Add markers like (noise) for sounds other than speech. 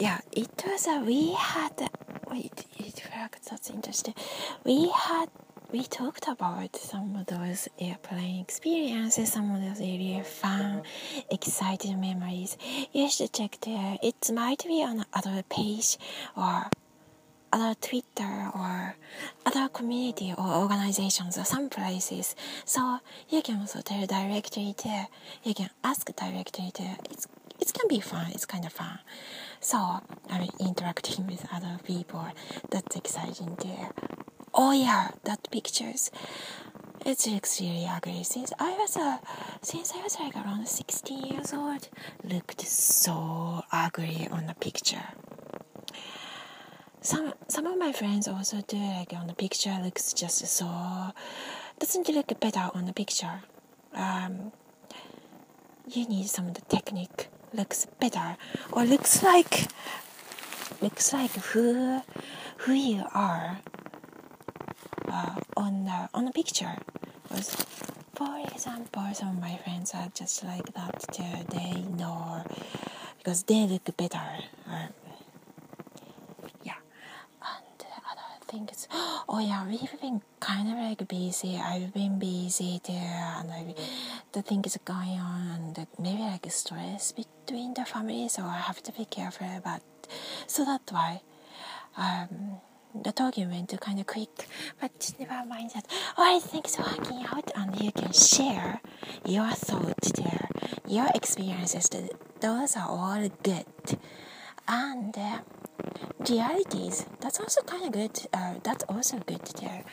yeah, it was a we had wait, it worked. that's interesting. We had we talked about some of those airplane experiences, some of those really fun, exciting memories. You should check there. It might be on other page or other Twitter or other community or organizations or some places. So you can also tell directly there. You can ask directly there. It's it can be fun. It's kind of fun. So I mean, interacting with other people. That's exciting too. Oh yeah, that pictures. It looks really ugly. Since I was uh, since I was like around 16 years old, looked so ugly on the picture. Some some of my friends also do like on the picture looks just so doesn't look better on the picture. Um, you need some of the technique looks better or looks like looks like who who you are uh, on the on the picture. Was for example, some of my friends are just like that too. They know because they look better. Or, yeah, and other things. (gasps) Oh yeah, we've been kind of like busy. I've been busy there, and I've, the things going on, and maybe like stress between the families, so I have to be careful about. So that's why. Um, the talking went kind of quick, but never mind that. All things working out, and you can share your thoughts there, your experiences. Those are all good, and uh, realities. That's also kind of good. Uh, that's also good there.